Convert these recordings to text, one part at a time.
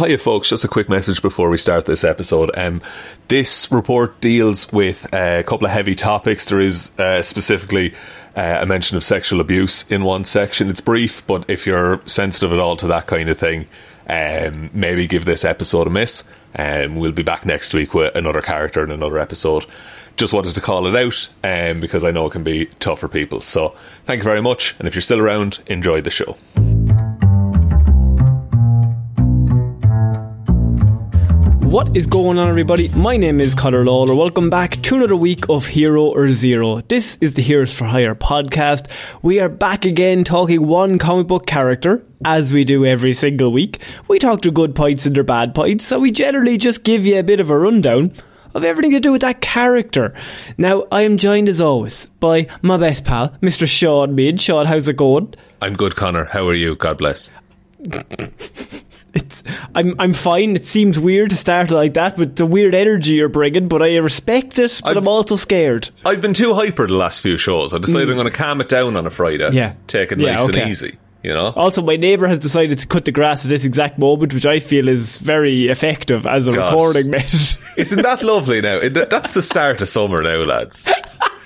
Hiya, folks. Just a quick message before we start this episode. Um, this report deals with uh, a couple of heavy topics. There is uh, specifically uh, a mention of sexual abuse in one section. It's brief, but if you're sensitive at all to that kind of thing, um, maybe give this episode a miss. Um, we'll be back next week with another character in another episode. Just wanted to call it out um, because I know it can be tough for people. So thank you very much. And if you're still around, enjoy the show. What is going on, everybody? My name is Conor Lawler. Welcome back to another week of Hero or Zero. This is the Heroes for Hire podcast. We are back again talking one comic book character, as we do every single week. We talk to good points and their bad points, so we generally just give you a bit of a rundown of everything to do with that character. Now, I am joined as always by my best pal, Mr. Sean Mead. Sean, how's it going? I'm good, Conor. How are you? God bless. It's I'm I'm fine. It seems weird to start like that with the weird energy you're bringing, but I respect it. But I'm, I'm also scared. I've been too hyper the last few shows. I decided mm. I'm going to calm it down on a Friday. Yeah. Take it Yeah, nice okay. and easy. You know? Also, my neighbour has decided to cut the grass at this exact moment, which I feel is very effective as a God. recording method. Isn't that lovely now? That's the start of summer now, lads.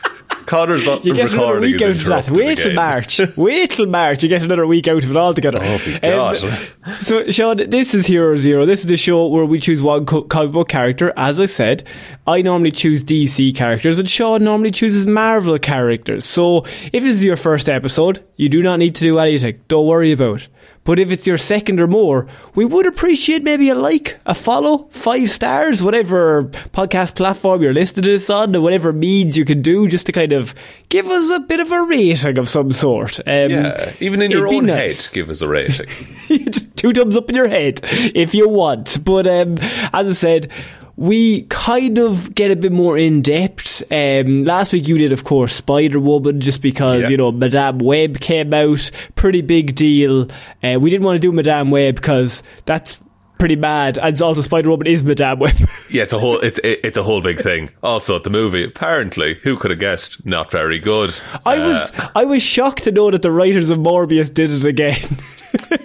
Conor's on You get another recording week out of that. Wait till. March. Wait till March. You get another week out of it altogether. Oh, my God. Um, so, Sean, this is Hero Zero. This is the show where we choose one co- comic book character. As I said, I normally choose DC characters, and Sean normally chooses Marvel characters. So, if this is your first episode, you do not need to do anything. Don't worry about it. But if it's your second or more, we would appreciate maybe a like, a follow, five stars, whatever podcast platform you're listening to this on, or whatever means you can do just to kind of give us a bit of a rating of some sort. Um, Yeah, even in your own nice. head, give us a rating. just two thumbs up in your head if you want. But um, as I said, we kind of get a bit more in depth. Um, last week you did, of course, Spider Woman, just because Yeah. you know Madame Web came out, pretty big deal. Uh, we didn't want to do Madame Web because that's pretty bad, and also Spider Woman is Madame Web. yeah, it's a whole it's it, it's a whole big thing. Also, the movie apparently, who could have guessed, not very good. I Uh, was I was shocked to know that the writers of Morbius did it again.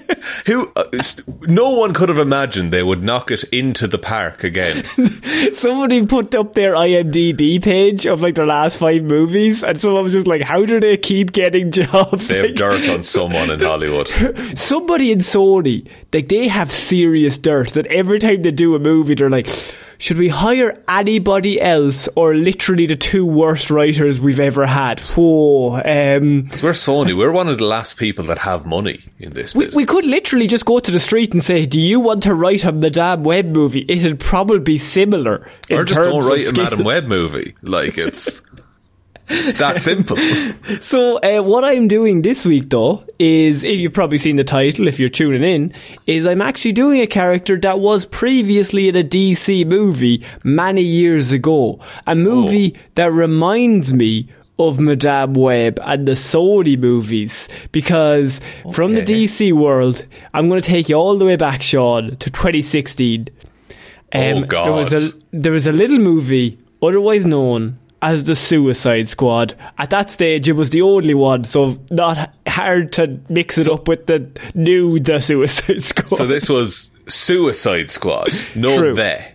who uh, no one could have imagined they would knock it into the park again. Somebody put up their IMDb page of like their last five movies, and someone was just like, "How do they keep getting jobs?" They have Like, dirt on someone in Hollywood. Somebody in Sony, like they have serious dirt. That every time they do a movie, they're like, "Should we hire anybody else, or literally the two worst writers we've ever had?" Whoa. Um, We're Sony. We're one of the last people that have money in this we, we could literally just go to the street and say, "Do you want to write a Madame Web movie?" It'd probably be similar. or just don't write a scale. Madam Web movie. Like it's that simple. So, uh, what I'm doing this week, though, is you've probably seen the title, if you're tuning in, is I'm actually doing a character that was previously in a DC movie many years ago. A movie that reminds me of Madame Web and the Sony movies because from the DC world, I'm going to take you all the way back, Sean, to 2016. Oh, There was a God. there was a little movie, otherwise known as the Suicide Squad. At that stage, it was the only one, so not hard to mix it up with the new The Suicide Squad. So this was Suicide Squad. No True. they.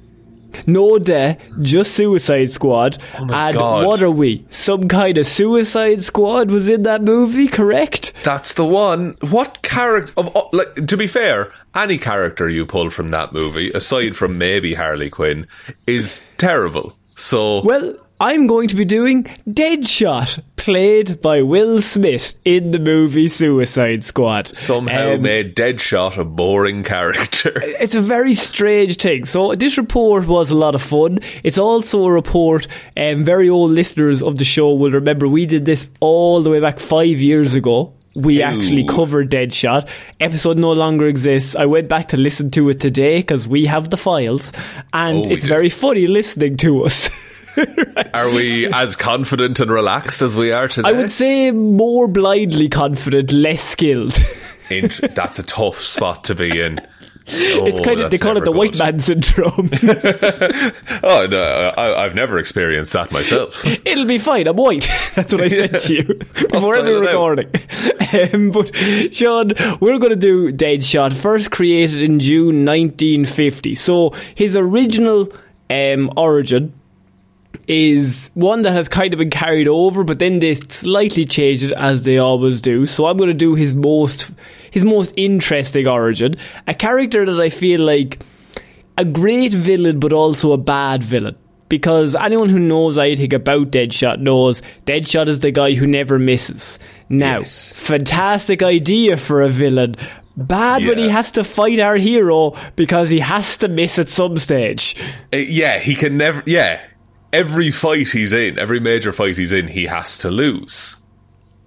no de, just Suicide Squad. Oh and God. what are we? Some kind of Suicide Squad was in that movie, correct? That's the one. What character of like to be fair, any character you pull from that movie, aside from maybe Harley Quinn, is terrible. So Well, I'm going to be doing Deadshot, played by Will Smith in the movie Suicide Squad. somehow Um, made Deadshot a boring character. it's a very strange thing. So this report was a lot of fun. It's also a report, um, very old listeners of the show will remember we did this all the way back five years ago. We Ew. actually covered Deadshot. Episode no longer exists. I went back to listen to it today because we have the files, and Oh, it's do. very funny listening to us. Are we as confident and relaxed as we are today? I would say more blindly confident, less skilled. That's a tough spot to be in. it's kind of they call it the white man syndrome. Oh no, I, I've never experienced that myself. It'll be fine. I'm white. That's what I said to you before every recording. Um, but Sean, we're going to do Deadshot, first created in June 1950. So his original um, origin is one that has kind of been carried over, but then they slightly changed it as they always do. So I'm going to do his most his most interesting origin, a character that I feel like a great villain, but also a bad villain. Because anyone who knows anything about Deadshot knows Deadshot is the guy who never misses. Now, Yes. fantastic idea for a villain. Bad when he has to fight our hero because he has to miss at some stage. Uh, yeah, he can never. Yeah, every fight he's in, every major fight he's in, he has to lose.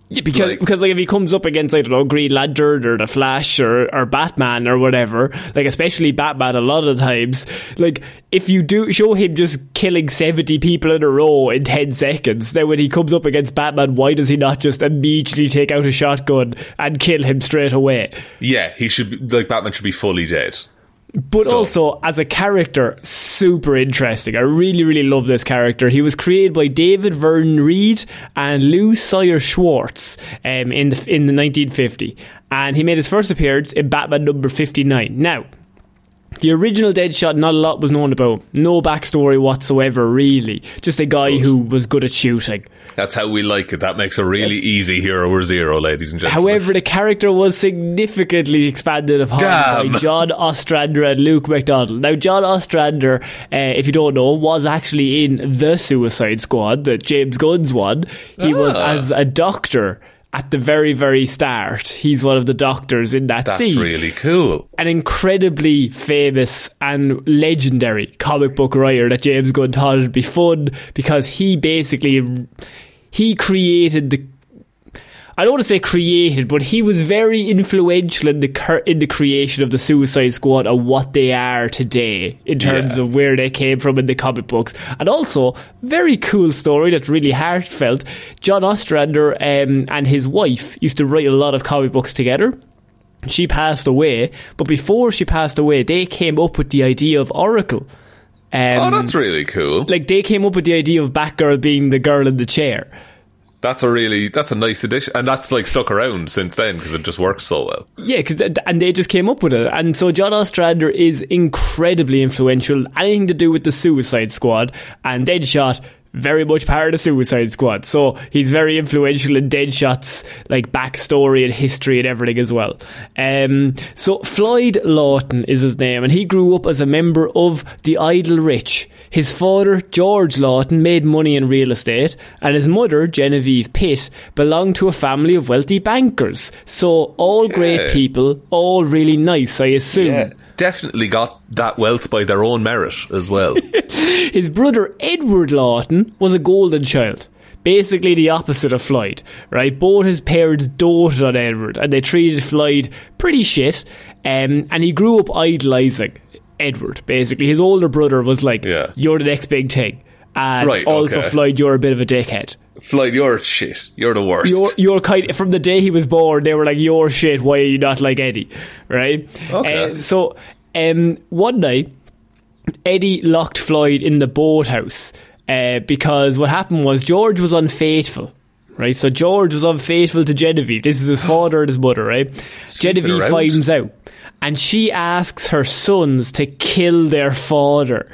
Yeah, because Like- because like if he comes up against I don't know Green Lantern or the Flash or or Batman or whatever, like especially Batman a lot of times, like if you do show him just killing seventy people in a row in ten seconds, then when he comes up against Batman, why does he not just immediately take out a shotgun and kill him straight away? Yeah, he should be like Batman should be fully dead. But So- also, as a character, super interesting. I really, really love this character. He was created by David Vernon Reed and Lew Sayre Schwartz um, in the in the 1950, and he made his first appearance in Batman number 59. Now. The original Deadshot, not a lot was known about. No backstory whatsoever, really. Just a guy who was good at shooting. That's how we like it. That makes a really easy hero or zero, ladies and gentlemen. However, the character was significantly expanded upon Damn. by John Ostrander and Luke McDonnell. Now, John Ostrander, uh, if you don't know, was actually in the Suicide Squad, the James Gunn's one. He was Ah. as a doctor at the very, very start. He's one of the doctors in that scene. That's scene really cool. an incredibly famous and legendary comic book writer that James Gunn thought it'd be fun because he basically he created the I don't want to say created, but he was very influential in the in the creation of the Suicide Squad and what they are today in terms Yeah. of where they came from in the comic books, and also very cool story that's really heartfelt. John Ostrander um, and his wife used to write a lot of comic books together she passed away, but before she passed away, they came up with the idea of Oracle. Um, Oh, that's really cool. like they came up with the idea of Batgirl being the girl in the chair. That's a really that's a nice addition, and that's like stuck around since then because it just works so well. Yeah, cause, and they just came up with it. And so John Ostrander is incredibly influential. Anything to do with the Suicide Squad and Deadshot. Very much part of the Suicide Squad, so he's very influential in Deadshot's like backstory and history and everything as well. Um, so Floyd Lawton is his name, and he grew up as a member of the Idle Rich. His father, George Lawton, made money in real estate, and his mother, Genevieve Pitt, belonged to a family of wealthy bankers. So all great people, all really nice, I assume. Yeah, definitely got that wealth by their own merit as well. His brother Edward Lawton was a golden child. Basically the opposite of Floyd, right? Both his parents doted on Edward and they treated Floyd pretty shit. Um, and he grew up idolising Edward, basically. His older brother was like, Yeah. You're the next big thing. And Right, also, okay. Floyd, you're a bit of a dickhead. Floyd, you're shit. You're the worst. You're, you're kind from the day he was born, they were like, You're shit, why are you not like Eddie? Right? Okay. Uh, so, um, one night, Eddie locked Floyd in the boathouse uh, because what happened was George was unfaithful. Right, so George was unfaithful to Genevieve. This is his father and his mother, right? Sleeping Genevieve around. finds out, and she asks her sons to kill their father.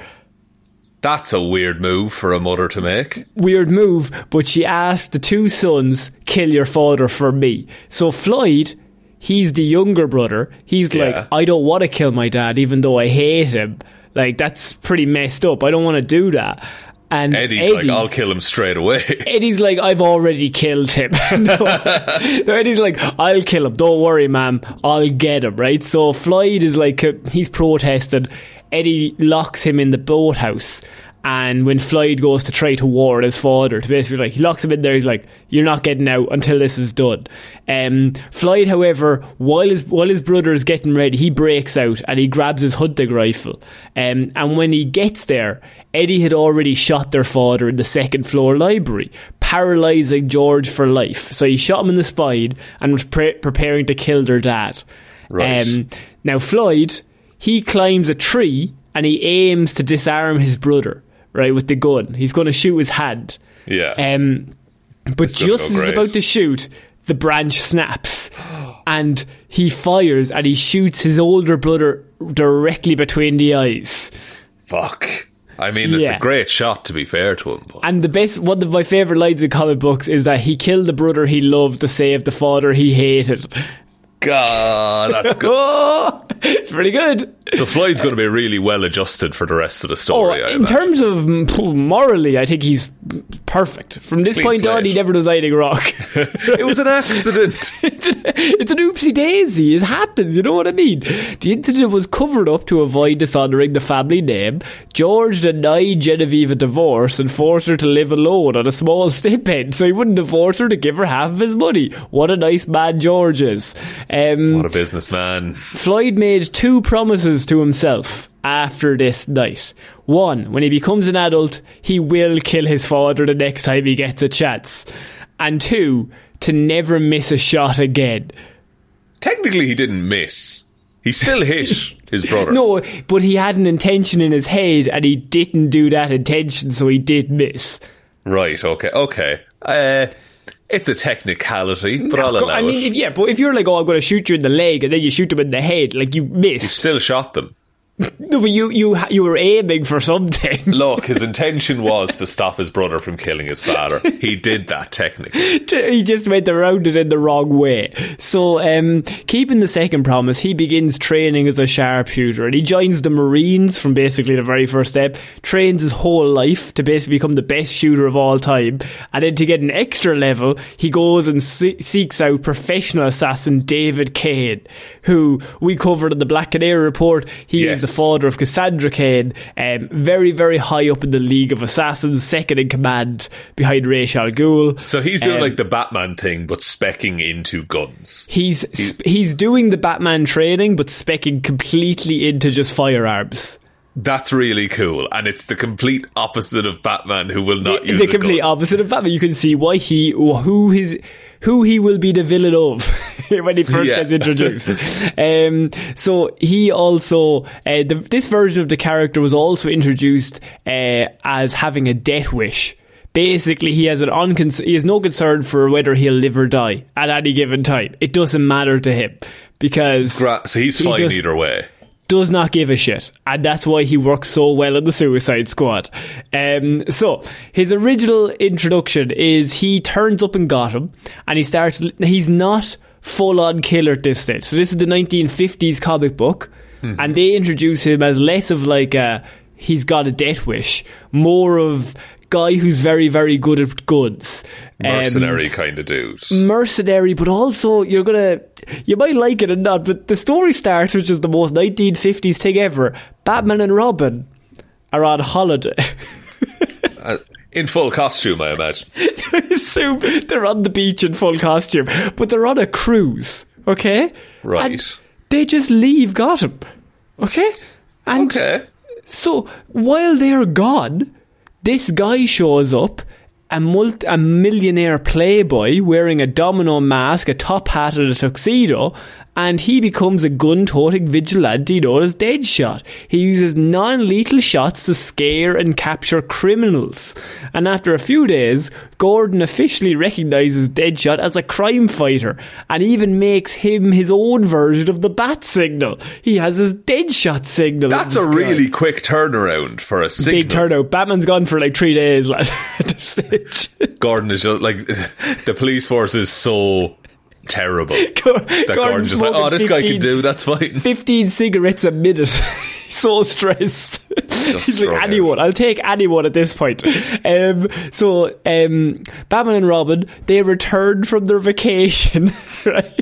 That's a weird move for a mother to make. Weird move, but she asked the two sons, "Kill your father for me." So Floyd, he's the younger brother. He's Yeah. like, "I don't want to kill my dad, even though I hate him." Like that's pretty messed up. I don't want to do that. And Eddie's Eddie, like, I'll kill him straight away. Eddie's like, I've already killed him. no. no, Eddie's like, I'll kill him. Don't worry, ma'am. I'll get him, right? So Floyd is like, uh, he's protested. Eddie locks him in the boathouse. And when Floyd goes to try to warn his father, to basically like, he locks him in there, he's like, you're not getting out until this is done. Um, Floyd, however, while his, while his brother is getting ready, he breaks out and he grabs his hunting rifle. Um, and when he gets there, Eddie had already shot their father in the second floor library, paralysing George for life. So he shot him in the spine and was pre- preparing to kill their dad. Right. Um, now, Floyd, he climbs a tree and he aims to disarm his brother, right, with the gun. He's going to shoot his hand. Yeah. Um, but just as he's about to shoot, the branch snaps and he fires and he shoots his older brother directly between the eyes. Fuck. I mean, it's Yeah. a great shot to be fair to him. But And the best, one of my favourite lines in comic books is that he killed the brother he loved to save the father he hated. God, that's good. Oh, it's pretty good. so Floyd's going to be really well adjusted for the rest of the Oh, story. I in imagine. terms of morally, I think he's perfect. From this Clean point on, he never does anything wrong. it was an accident. it's, an, it's an oopsie daisy. It happens. You know what I mean? The incident was covered up to avoid dishonouring the family name. George denied Genevieve a divorce and forced her to live alone on a small stipend, so he wouldn't divorce her to give her half of his money. What a nice man George is. Um, what a businessman. Floyd made two promises to himself after this night. One, when he becomes an adult, he will kill his father the next time he gets a chance. And two, to never miss a shot again. Technically, he didn't miss. He still hit his brother. No, but he had an intention in his head and he didn't do that intention, so he did miss. Right. Okay. Okay. Uh, it's a technicality, but I'll allow I mean, it. if, yeah, but if you're like, oh, I'm going to shoot you in the leg, and then you shoot them in the head, like you miss. You've still shot them. No, but you you you were aiming for something. Look, his intention was to stop his brother from killing his father. He did that technically. he just went around it in the wrong way. So, um, keeping the second promise, he begins training as a sharpshooter and he joins the Marines from basically the very first step, trains his whole life to basically become the best shooter of all time. And then to get an extra level, he goes and se- seeks out professional assassin David Cain, who we covered in the Black Canary report. He is the father of Cassandra Cain, um, very, very high up in the League of Assassins, second in command behind Ra's al Ghul. So he's doing Um, like the Batman thing, but specking into guns. He's sp- he's doing the Batman training, but specking completely into just firearms. That's really cool, and it's the complete opposite of Batman, who will not use the complete gun. opposite of Batman. You can see why he who his who he will be the villain of when he first Yeah. gets introduced. um, so he also uh, the, this version of the character was also introduced uh, as having a death wish. Basically, he has an uncon- he has no concern for whether he'll live or die at any given time. It doesn't matter to him because Gra- so he's he fine does- either way. Does not give a shit, and that's why he works so well in the Suicide Squad. Um, so his original introduction is he turns up in Gotham, and he starts. He's not full on killer at this stage. So this is the 1950s comic book, and they introduce him as less of like a he's got a death wish, more of guy who's very very good at guns. Um, Mercenary kind of dudes. mercenary, but also you're gonna you might like it or not, but the story starts, which is the most 1950s thing ever. Batman and Robin are on holiday. Uh, in full costume, I imagine. so they're on the beach in full costume, but they're on a cruise. Okay, Right. And they just leave Gotham. Okay, and Okay. so while they're gone, this guy shows up, a, multi- a millionaire playboy wearing a domino mask, a top hat, and a tuxedo, and he becomes a gun toting vigilante known as Deadshot. He uses non lethal shots to scare and capture criminals. And after a few days, Gordon officially recognizes Deadshot as a crime fighter and even makes him his own version of the bat signal. He has his Deadshot signal. That's a really quick turnaround for a signal. big turnout. Batman's gone for like three days at this stage. Gordon is just like the police force is so terrible that Gordon's just like, oh, this guy can do. That's fine. 15 cigarettes a minute. He's so stressed. He's like, out. anyone. I'll take anyone at this point. Um, so, um, Batman and Robin, they return from their vacation, right?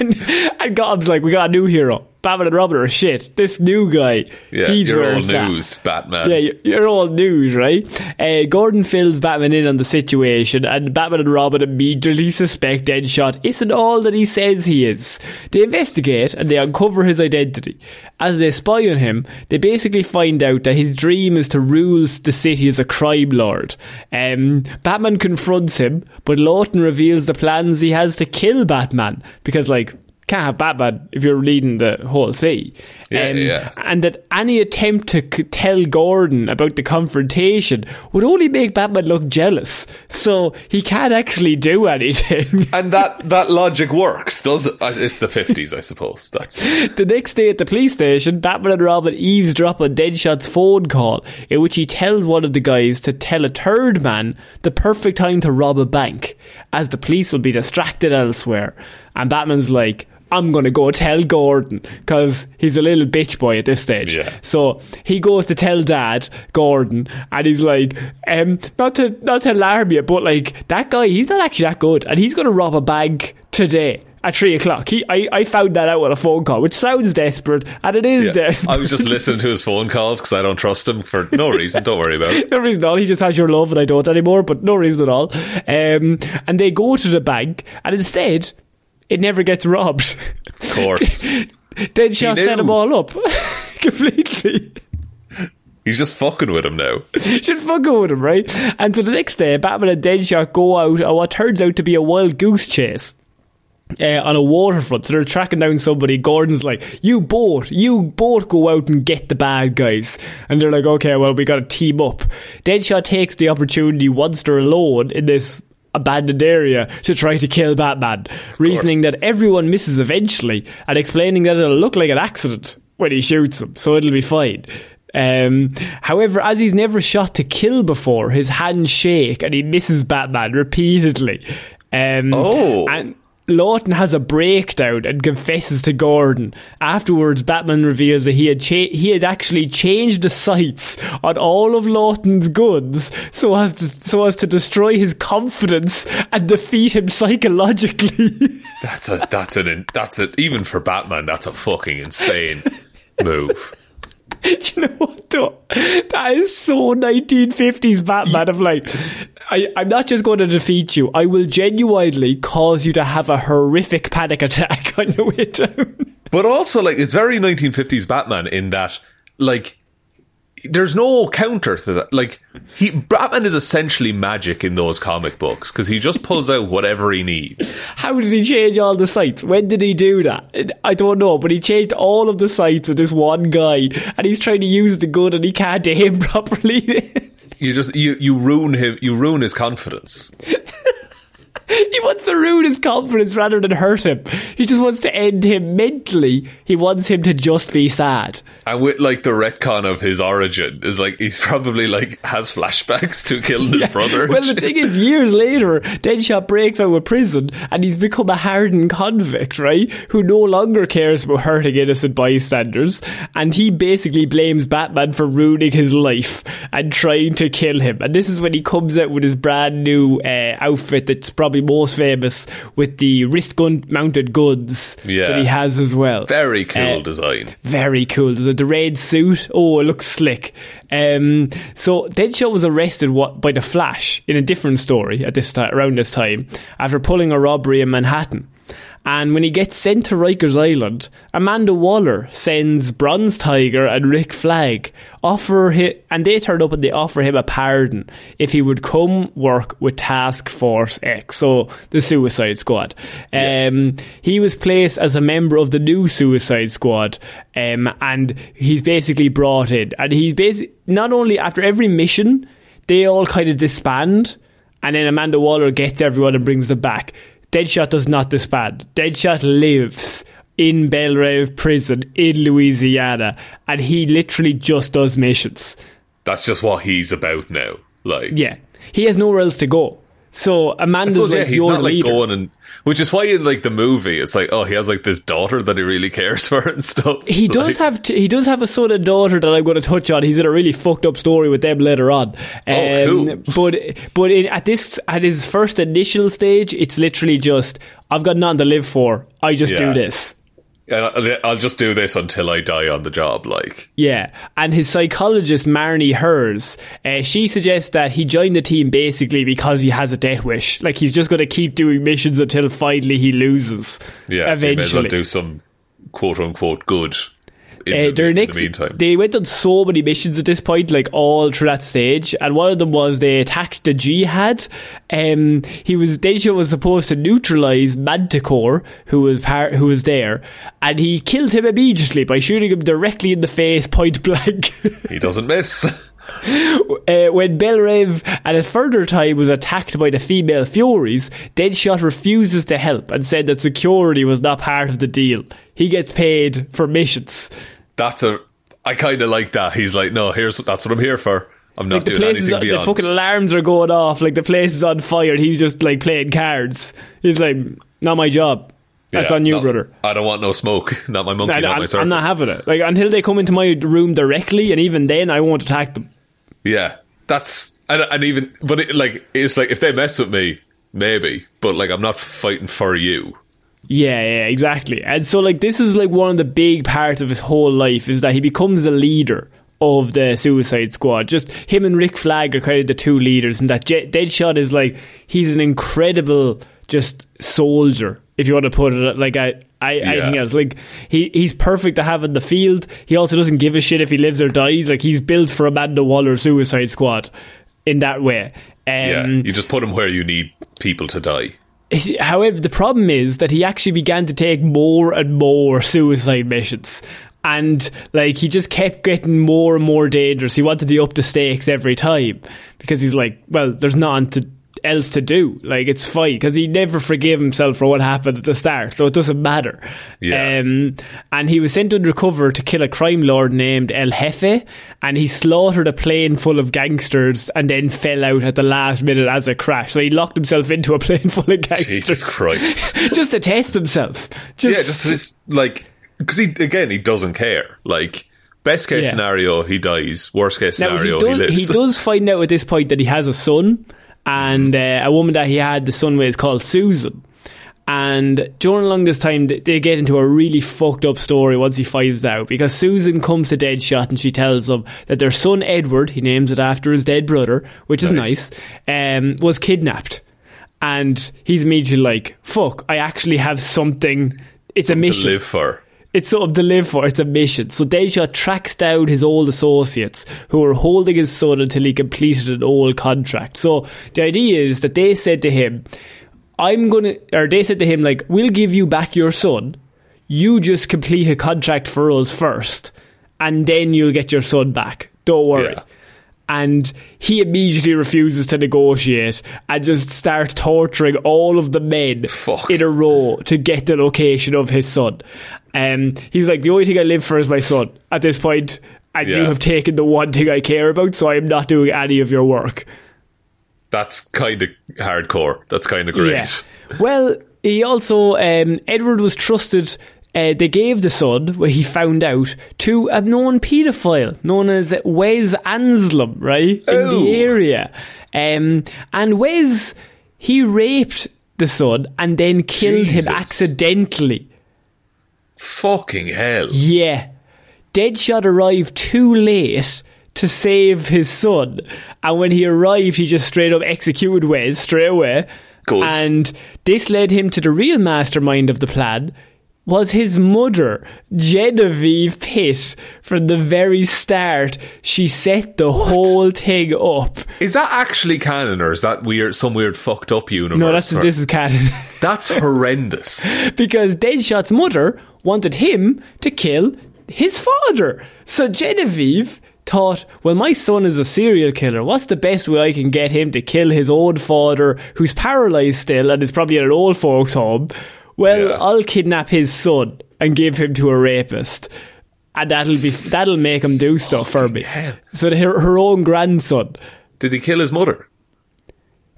And, and Gotham's like, we got a new hero. Batman and Robin are shit. This new guy, Yeah, he's you're all it's at. news, Batman. Yeah, you- you're all news, right? Uh, Gordon fills Batman in on the situation, and Batman and Robin immediately suspect Deadshot isn't all that he says he is. They investigate and they uncover his identity. As they spy on him, they basically find out that his dream is to rule the city as a crime lord. Um, Batman confronts him, but Lawton reveals the plans he has to kill Batman because, like, can't have Batman if you're leading the whole city. Yeah, yeah. And that any attempt to c- tell Gordon about the confrontation would only make Batman look jealous. So he can't actually do anything. And that, that logic works, does it? Uh, It's the 50s, I suppose. That's The next day at the police station, Batman and Robin eavesdrop on Deadshot's phone call, in which he tells one of the guys to tell a third man the perfect time to rob a bank, as the police will be distracted elsewhere. And Batman's like, I'm going to go tell Gordon, because he's a little bitch boy at this stage. Yeah. So he goes to tell Dad, Gordon, and he's like, um, not to not to alarm you, but like that guy, he's not actually that good, and he's going to rob a bank today at three o'clock. He, I, I found that out on a phone call, which sounds desperate, and it is Yeah. desperate. I was just listening to his phone calls because I don't trust him for no reason. Don't worry about it. no reason at all. He just has your love, and I don't anymore. But no reason at all. Um, and they go to the bank, and instead, it never gets robbed. Of course. Deadshot set them all up completely. He's just fucking with him now. Just fucking with him, right? And so the next day, Batman and Deadshot go out on what turns out to be a wild goose chase. Uh, on a waterfront, so they're tracking down somebody. Gordon's like, "You both, you both go out and get the bad guys," and they're like, "Okay, well, we got to team up." Deadshot takes the opportunity once they're alone in this abandoned area to try to kill Batman, reasoning that everyone misses eventually, and explaining that it'll look like an accident when he shoots him, so it'll be fine. Um, however, as he's never shot to kill before, his hands shake and he misses Batman repeatedly. Um, Oh. and Lawton has a breakdown and confesses to Gordon. Afterwards, Batman reveals that he had cha- he had actually changed the sights on all of Lawton's guns so as to, so as to destroy his confidence and defeat him psychologically. That's a that's an that's a even for Batman. That's a fucking insane move. Do you know what? That is so 1950s Batman of like, I, I'm not just going to defeat you, I will genuinely cause you to have a horrific panic attack on your way down. But also, like, it's very 1950s Batman in that, like, there's no counter to that. Like, he Batman is essentially magic in those comic books because he just pulls out whatever he needs. How did he change all the sights? When did he do that? I don't know, but he changed all of the sights with this one guy, and he's trying to use the gun and he can't aim properly. You just you you ruin him. You ruin his confidence. he wants to ruin his confidence rather than hurt him. He just wants to end him mentally. He wants him to just be sad. And with like the retcon of his origin is like he's probably like has flashbacks to killing his brother. Well, the thing is, years later, Deadshot breaks out of prison and he's become a hardened convict, right? Who no longer cares about hurting innocent bystanders. And he basically blames Batman for ruining his life and trying to kill him. And this is when he comes out with his brand new uh, outfit that's probably most famous with the wrist gun mounted guns Yeah. that he has as well. Very cool Uh, design. Very cool. There's a, the red suit. Oh, it looks slick. Um, so Deadshot was arrested what, by the Flash in a different story at this time, around this time after pulling a robbery in Manhattan. And when he gets sent to Rikers Island, Amanda Waller sends Bronze Tiger and Rick Flag offer hi and they turn up and they offer him a pardon if he would come work with Task Force X, so the Suicide Squad. Um, he was placed as a member of the new Suicide Squad, um, and he's basically brought in, and he's basically not only after every mission, they all kind of disband, and then Amanda Waller gets everyone and brings them back. Deadshot does not disband. Deadshot lives in Belle Reve prison in Louisiana, and he literally just does missions. That's just what he's about now. Like, Yeah, he has nowhere else to go. So Amanda's suppose, yeah, like he's your not like leader. going and which is why in like the movie, it's like, oh, he has like this daughter that he really cares for and stuff. He Like, does have t- he does have a son and daughter that I'm going to touch on. He's in a really fucked up story with them later on. Um, Oh, cool. But but in, at this at his first initial stage, it's literally just I've got nothing to live for. I just do this. And I'll- just do this until I die on the job. Like, Yeah, and his psychologist Marnie Herrs, uh, she suggests that he joined the team basically because he has a death wish. Like he's just going to keep doing missions until finally he loses. yeah, so you may as well eventually. do some quote unquote good in, Uh, the, in next, the meantime. they went on so many missions at this point, like all through that stage. And one of them was they attacked the Jihad. Um, he was Deadshot was supposed to neutralize Manticore, who was par- who was there, and he killed him immediately by shooting him directly in the face, point blank. he doesn't miss. uh, when Belle Reve at a further time was attacked by the female Furies, Deadshot refuses to help and said that security was not part of the deal. He gets paid for missions. That's a. I kind of like that. He's like, no, here's that's what I'm here for. I'm not Like doing place is, anything the fucking alarms are going off. Like the place is on fire. He's just like playing cards. He's like, not my job. That's Yeah, on you, no, brother. I don't want no smoke. Not my monkey. I, not my am circus. I'm not having it. Like until they come into my room directly, and even then, I won't attack them. Yeah, that's and, and even but it, like it's like if they mess with me, maybe. But like I'm not fighting for you. Yeah, yeah, exactly. And so, like, this is like one of the big parts of his whole life is that he becomes the leader of the Suicide Squad. Just him and Rick Flag are kind of the two leaders, and that Je- Deadshot is like he's an incredible just soldier, if you want to put it like I. I, anything else like he he's perfect to have in the field. He also doesn't give a shit if he lives or dies. Like he's built for Amanda Waller Suicide Squad in that way. Um, Yeah, you just put him where you need people to die. However, the problem is that he actually began to take more and more suicide missions. And like he just kept getting more and more dangerous. He wanted to up the stakes every time because he's like, well, there's nothing to, else to do. Like it's fine because he never forgave himself for what happened at the start, so it doesn't matter. Yeah. Um, and he was sent undercover to kill a crime lord named El Jefe, and he slaughtered a plane full of gangsters and then fell out at the last minute as a crash. So he locked himself into a plane full of gangsters Jesus Christ. just to test himself. Just, yeah, just this like because he again he doesn't care. Like best case Yeah. scenario, he dies. Worst case now he scenario, he, lives. he does find out at this point that he has a son, and uh, a woman that he had the son with is called Susan. And during along this time, they get into a really fucked up story once he finds out because Susan comes to Deadshot and she tells him that their son Edward, he names it after his dead brother, which is Nice. nice, um, was kidnapped. And he's immediately like, "Fuck! I actually have something. It's a to mission. live for. It's something to live for. It's a mission. So Deja tracks down his old associates who are holding his son until he completed an old contract. So the idea is that they said to him, I'm gonna, or they said to him, like, we'll give you back your son. You just complete a contract for us first, and then you'll get your son back. Don't worry. Yeah. And he immediately refuses to negotiate and just starts torturing all of the men Fuck. in a row to get the location of his son. Um, he's like, the only thing I live for is my son at this point, and you have taken the one thing I care about, so I am not doing any of your work. That's kind of hardcore. That's kind of great. Well, he also um, Edward was trusted. Uh, they gave the son, where he found out, to a known paedophile known as Wes Anslem, right in Oh. the area. Um, and Wes he raped the son and then killed Jesus. him accidentally. Fucking hell. Yeah. Deadshot arrived too late to save his son. And when he arrived, he just straight up executed Wes straight away. Good. And this led him to the real mastermind of the plan. Was his mother, Genevieve Pitt, from the very start. She set the whole thing up. Is that actually canon or is that weird? Some weird fucked up universe? No, that's Or- this is canon. that's horrendous. because Deadshot's mother wanted him to kill his father. So Genevieve thought, well, my son is a serial killer. What's the best way I can get him to kill his old father, who's paralyzed still and is probably in an old folks' home? Well, Yeah. I'll kidnap his son and give him to a rapist. And that'll be that'll make him do stuff for me. hell. So her, her own grandson. Did he kill his mother?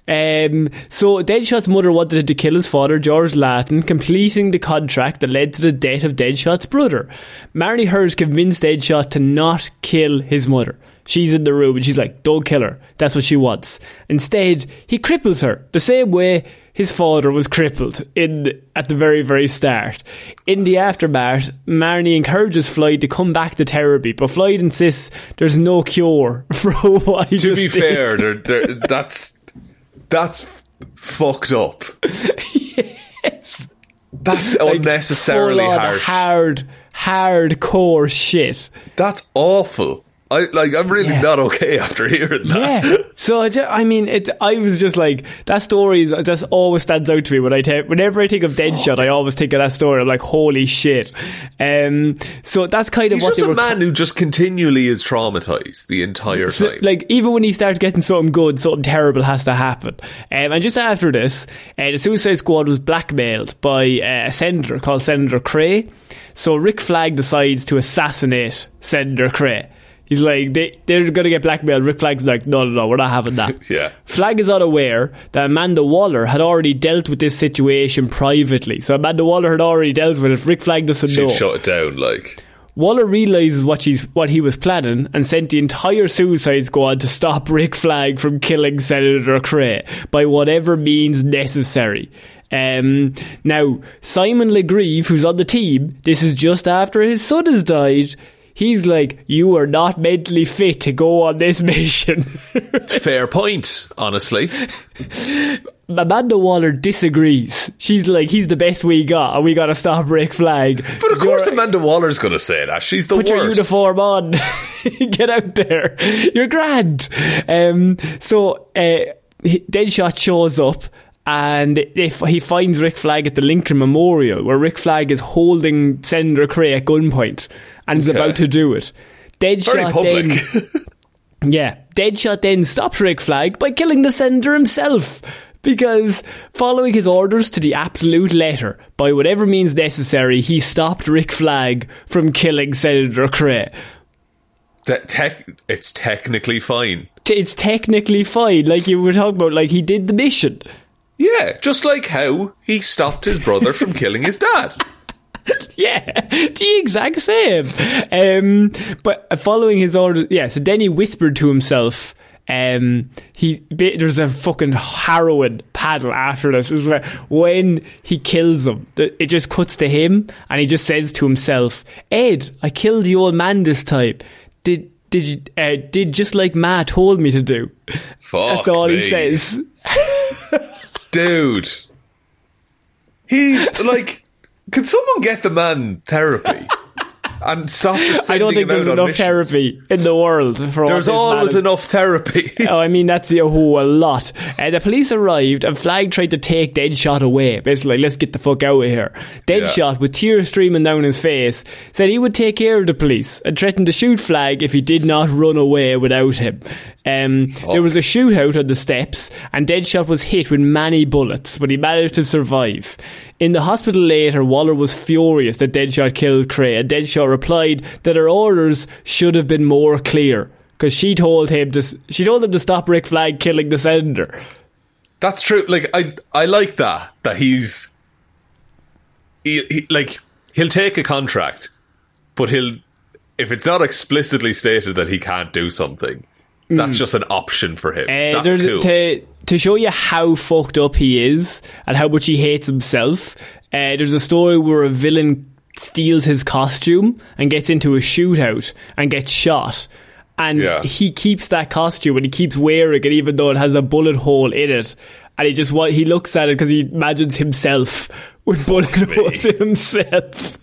Um, so Deadshot's mother wanted to kill his father, George Lawton, completing the contract that led to the death of Deadshot's brother. Marnie Herrs convinced Deadshot to not kill his mother. She's in the room and she's like, don't kill her. That's what she wants. Instead, he cripples her the same way his father was crippled in at the very, very start. In the aftermath, Marnie encourages Floyd to come back to therapy, but Floyd insists there's no cure for what he To be did. fair, they're, they're, that's that's fucked up. yes. That's Like, unnecessarily harsh. hard, hardcore shit. That's awful. I like. I'm really Yeah. not okay after hearing that. Yeah. So I, ju- I mean, it. I was just like that story is just always stands out to me when I take whenever I think of Deadshot. I always think of that story. I'm like, holy shit. Um. So that's kind of He's what just they a were. man who just continually is traumatized the entire So, time. like even when he starts getting something good, something terrible has to happen. Um, and just after this, uh, the Suicide Squad was blackmailed by uh, a senator called Senator Cray. So Rick Flag decides to assassinate Senator Cray. He's like, they, they're going to get blackmailed. Rick Flag's like, no, no, no, we're not having that. Yeah. Flag is unaware that Amanda Waller had already dealt with this situation privately. So Amanda Waller had already dealt with it. Rick Flag doesn't She'd know. shut it down. Like Waller realizes what she's what he was planning and sent the entire Suicide Squad to stop Rick Flag from killing Senator Cray by whatever means necessary. Um, now, Simon LaGrieve, who's on the team, this is just after his son has died. He's like, "You are not mentally fit to go on this mission." fair point. Honestly, Amanda Waller disagrees. She's like, "He's the best we got, and we got to stop Rick Flag." but of course You're- Amanda Waller's going to say that. She's the put worst. your uniform on. Get out there. You're grand. Um, so uh, Deadshot shows up. And if he finds Rick Flag at the Lincoln Memorial, where Rick Flag is holding Senator Cray at gunpoint and is Okay. about to do it, Deadshot then yeah, Deadshot then stops Rick Flag by killing the sender himself. Because following his orders to the absolute letter, by whatever means necessary, he stopped Rick Flag from killing Senator Cray. that tech, it's technically fine. T- It's technically fine, like you were talking about, like he did the mission. Yeah, just like how he stopped his brother from killing his dad. Yeah, the exact same. Um, but following his orders, yeah. So then he whispered to himself. Um, he there's a fucking harrowing paddle after this. It's like when he kills him, it just cuts to him, and he just says to himself, "Ed, I killed the old man this time. Did did you uh, did just like Ma told me to do." Fuck That's all he me. says. dude. He like, could someone get the man therapy and stop? I don't think there's enough missions? therapy in the world for There's always enough therapy. Oh, I mean, that's a whole lot. Uh, the police arrived and Flag tried to take Deadshot away. Basically, let's get the fuck out of here. Deadshot, with tears streaming down his face, said he would take care of the police and threatened to shoot Flag if he did not run away without him. Um, There was a shootout on the steps, and Deadshot was hit with many bullets, but he managed to survive. In the hospital later, Waller was furious that Deadshot killed Cray, and Deadshot replied that her orders should have been more clear because she told him to. She told him to stop Rick Flag killing the senator. That's true. Like I, I like that. That he's, he, he like he'll take a contract, but he'll if it's not explicitly stated that he can't do something, that's just an option for him. Uh, that's cool. To to show you how fucked up he is and how much he hates himself. Uh, there's a story where a villain steals his costume and gets into a shootout and gets shot. And Yeah. he keeps that costume and he keeps wearing it even though it has a bullet hole in it. And he just he looks at it because he imagines himself with bullet holes in himself.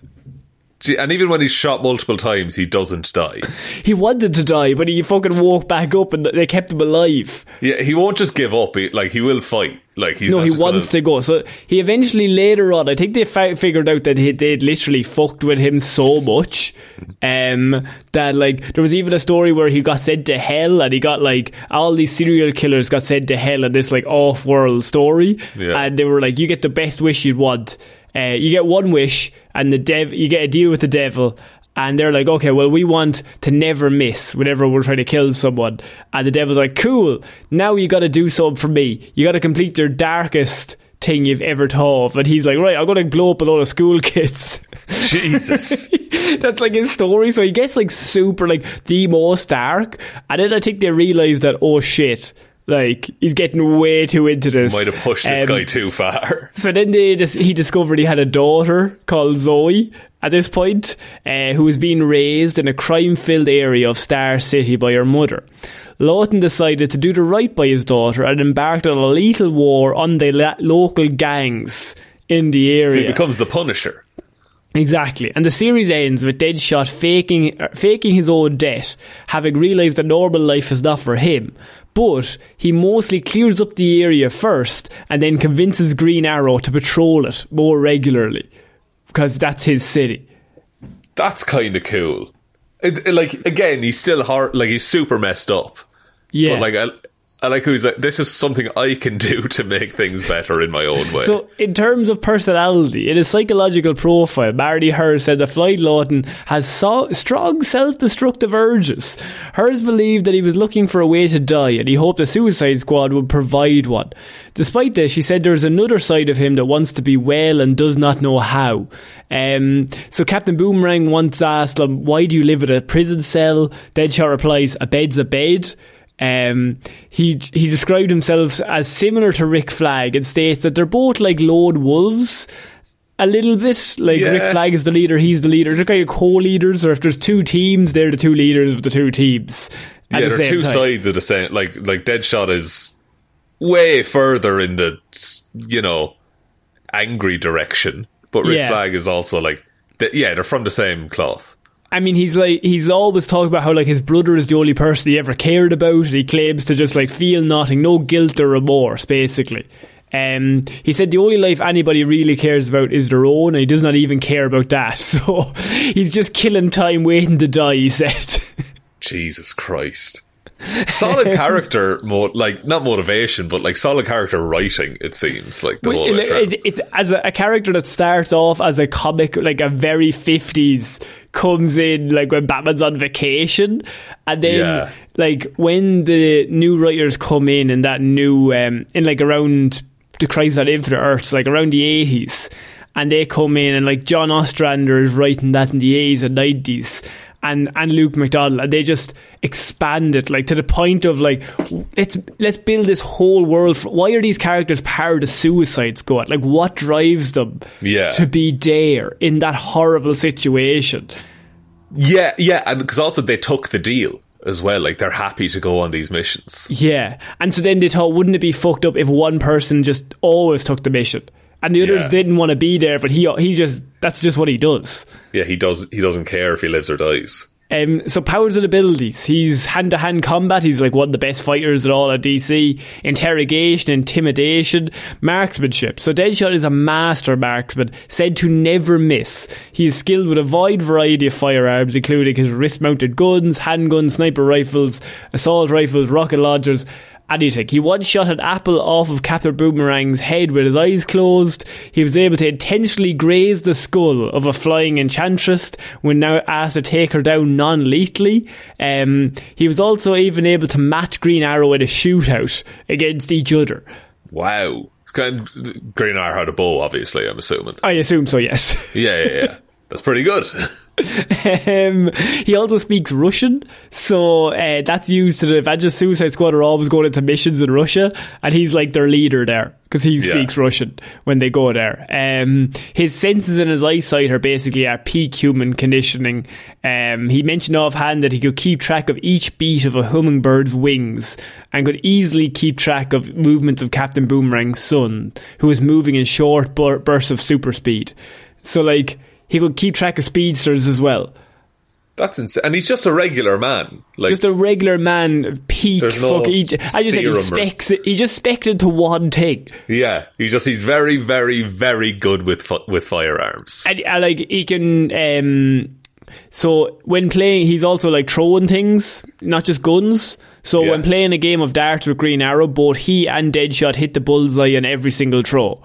And even when he's shot multiple times, he doesn't die. He wanted to die, but he fucking woke back up and they kept him alive. Yeah, he won't just give up. He, like he will fight. Like he's No, he wants gonna- to go. So he eventually later on, I think they fi- figured out that he, they'd literally fucked with him so much um, that like there was even a story where he got sent to hell, and he got like all these serial killers got sent to hell in this like off-world story, Yeah. and they were like, "You get the best wish you'd want. Uh, you get one wish, and the dev, you get a deal with the devil." And they're like, okay, well, we want to never miss whenever we're trying to kill someone. And the devil's like, cool, now you gotta do something for me. You gotta complete your darkest thing you've ever thought of. And he's like, right, I'm gonna blow up a lot of school kids. Jesus. That's like his story. So he gets like super, like, the most dark. And then I think they realise that, oh shit, like, he's getting way too into this. Might have pushed this Um, guy too far. so then they dis- he discovered he had a daughter called Zoe at this point, uh, who was being raised in a crime filled area of Star City by her mother. Lawton decided to do the right by his daughter and embarked on a lethal war on the la- local gangs in the So area. he becomes the Punisher. Exactly, and the series ends with Deadshot faking faking his own death, having realised that normal life is not for him. But he mostly clears up the area first, and then convinces Green Arrow to patrol it more regularly, because that's his city. That's kind of cool. It, it, like again, he's still hard. Like he's super messed up. Yeah, But like I, I like who's like this is something I can do to make things better in my own way. So, in terms of personality, in his psychological profile, Marty Herrs said that Floyd Lawton has so- strong self destructive urges. Herrs believed that he was looking for a way to die and he hoped the Suicide Squad would provide one. Despite this, she said there's another side of him that wants to be well and does not know how. Um, so, Captain Boomerang once asked him, Why do you live in a prison cell? Deadshot replies, A bed's a bed. Um, he he described himself as similar to Rick Flag and states that they're both like lone wolves. A little bit like Yeah. Rick Flag is the leader, he's the leader. They're kind of co-leaders, or if there's two teams, they're the two leaders of the two teams. At yeah, the they're same two time. sides of the same. Like like Deadshot is way further in the you know angry direction, but Rick Yeah. Flag is also like yeah, they're from the same cloth. I mean, he's like he's always talking about how like his brother is the only person he ever cared about, and he claims to just like feel nothing, no guilt or remorse, basically. Um, he said the only life anybody really cares about is their own, and he does not even care about that. So he's just killing time waiting to die. He said. Jesus Christ. Solid character, mo- like not motivation, but like solid character writing. It seems like the Well, whole it- it- it's as a, a character that starts off as a comic, like a very fifties, comes in like when Batman's on vacation, and then Yeah. like when the new writers come in and that new um, in like around the Crisis on Infinite Earths, like around the eighties, and they come in and like John Ostrander is writing that in the eighties and nineties. And, and Luke McDonnell, and they just expand it like to the point of like let's let's build this whole world. For, why are these characters of the Suicide Squad? Like what drives them Yeah. to be there in that horrible situation? yeah, yeah, and because also they took the deal as well. Like they're happy to go on these missions. Yeah, and so then they thought, wouldn't it be fucked up if one person just always took the mission, and the others Yeah. didn't want to be there, but he he just that's just what he does. Yeah, he does. He doesn't care if he lives or dies. Um, so powers and abilities. He's hand to hand combat. He's like one of the best fighters at all at DC. Interrogation, intimidation, marksmanship. So Deadshot is a master marksman, said to never miss. He is skilled with a wide variety of firearms, including his wrist mounted guns, handguns, sniper rifles, assault rifles, rocket launchers, anything. He one shot an apple off of Captain Boomerang's head with his eyes closed. He was able to intentionally graze the skull of a flying enchantress when now asked to take her down non lethally. Um, he was also even able to match Green Arrow in a shootout against each other. Wow. It's kind of, Green Arrow had a bow, obviously. I'm assuming. I assume so, yes. Yeah, yeah, yeah. That's pretty good. um, he also speaks Russian, so uh, that's used to the Avengers Suicide Squad are always going into missions in Russia, and he's like their leader there because he Yeah. speaks Russian when they go there. Um, his senses and his eyesight are basically at peak human conditioning. Um, he mentioned offhand that he could keep track of each beat of a hummingbird's wings and could easily keep track of movements of Captain Boomerang's son, who was moving in short bur- bursts of super speed. So, like, he could keep track of speedsters as well. That's insane. And he's just a regular man. Like Just a regular man, peak. No fuck, he, I just said he serum or- He just specced into one thing, yeah, he just he's very, very, very good with with firearms. and uh, like he can. Um, so when playing, he's also like throwing things, not just guns. So Yeah. when playing a game of darts with Green Arrow, both he and Deadshot hit the bullseye on every single throw.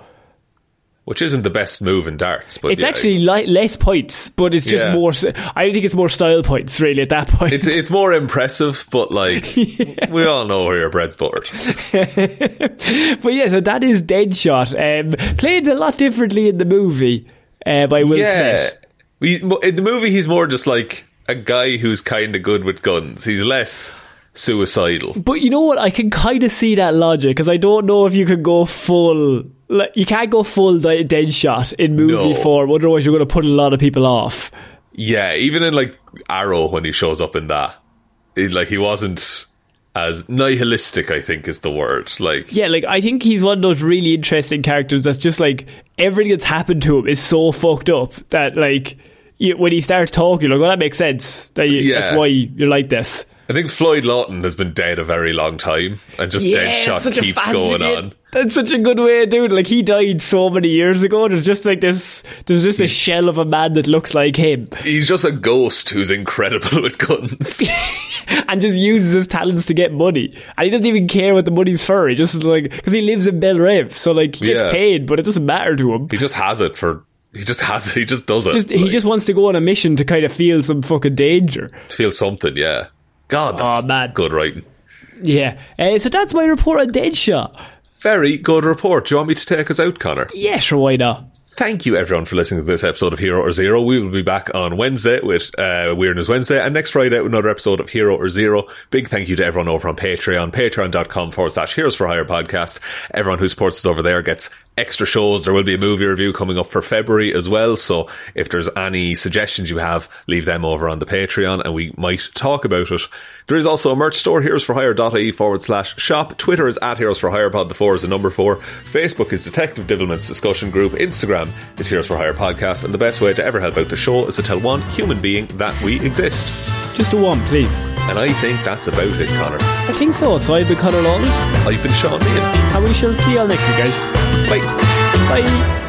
Which isn't the best move in darts, but It's yeah, actually li- less points, but it's just Yeah. more. I think it's more style points, really, at that point. it's it's more impressive, but like we all know where your bread's buttered. But yeah, so that is Deadshot. Um, played a lot differently in the movie uh, by Will yeah, Smith. we, in the movie he's more just like a guy who's kind of good with guns. He's less suicidal. But you know what? I can kind of see that logic because I don't know if you can go full. Like, you can't go full di- Deadshot in movie No. form, otherwise you're going to put a lot of people off. Yeah, even in like Arrow when he shows up in that, he, like he wasn't as nihilistic. I think is the word. Like Yeah, like I think he's one of those really interesting characters that's just like everything that's happened to him is so fucked up that like you, when he starts talking, like well that makes sense. That you, Yeah. that's why you're like this. I think Floyd Lawton has been dead a very long time, and just it's such a keeps fancy- going on. That's such a good way of doing it. Like he died so many years ago. There's just like this. There's just a shell of a man that looks like him, He's just a ghost who's incredible with guns. and just uses his talents to get money. And he doesn't even care what the money's for. He just like because he lives in Belle Reve, so like he gets Yeah. paid, but it doesn't matter to him. he just has it for. He just has it. He just does it. Just he just wants to go on a mission to kind of feel some fucking danger. To feel something. Yeah. God, that's Oh, man. good writing. Yeah. Uh, so that's my report on Deadshot. Very good report. Do you want me to take us out, Conor? Yeah, sure, why not? Thank you, everyone, for listening to this episode of Hero or Zero. We will be back on Wednesday with uh, Weird News Wednesday, and next Friday with another episode of Hero or Zero. Big thank you to everyone over on Patreon, patreon.com forward slash Heroes for Hire podcast. Everyone who supports us over there gets extra shows. There will be a movie review coming up for February as well. So if there's any suggestions you have, leave them over on the Patreon and we might talk about it. There is also a merch store, heroesforhire.ie forward slash shop. Twitter is at Heroes for Hire Pod, the four is the number four. Facebook is Detective Divilment's discussion group. Instagram is Heroes for Hire Podcast. And the best way to ever help out the show is to tell one human being that we exist. Just a one, please. And I think that's about it, Conor. I think so. So I've been Conor Lawler. I've been Shaun Meighan. and we shall see you all next week, guys. バイ。バイ。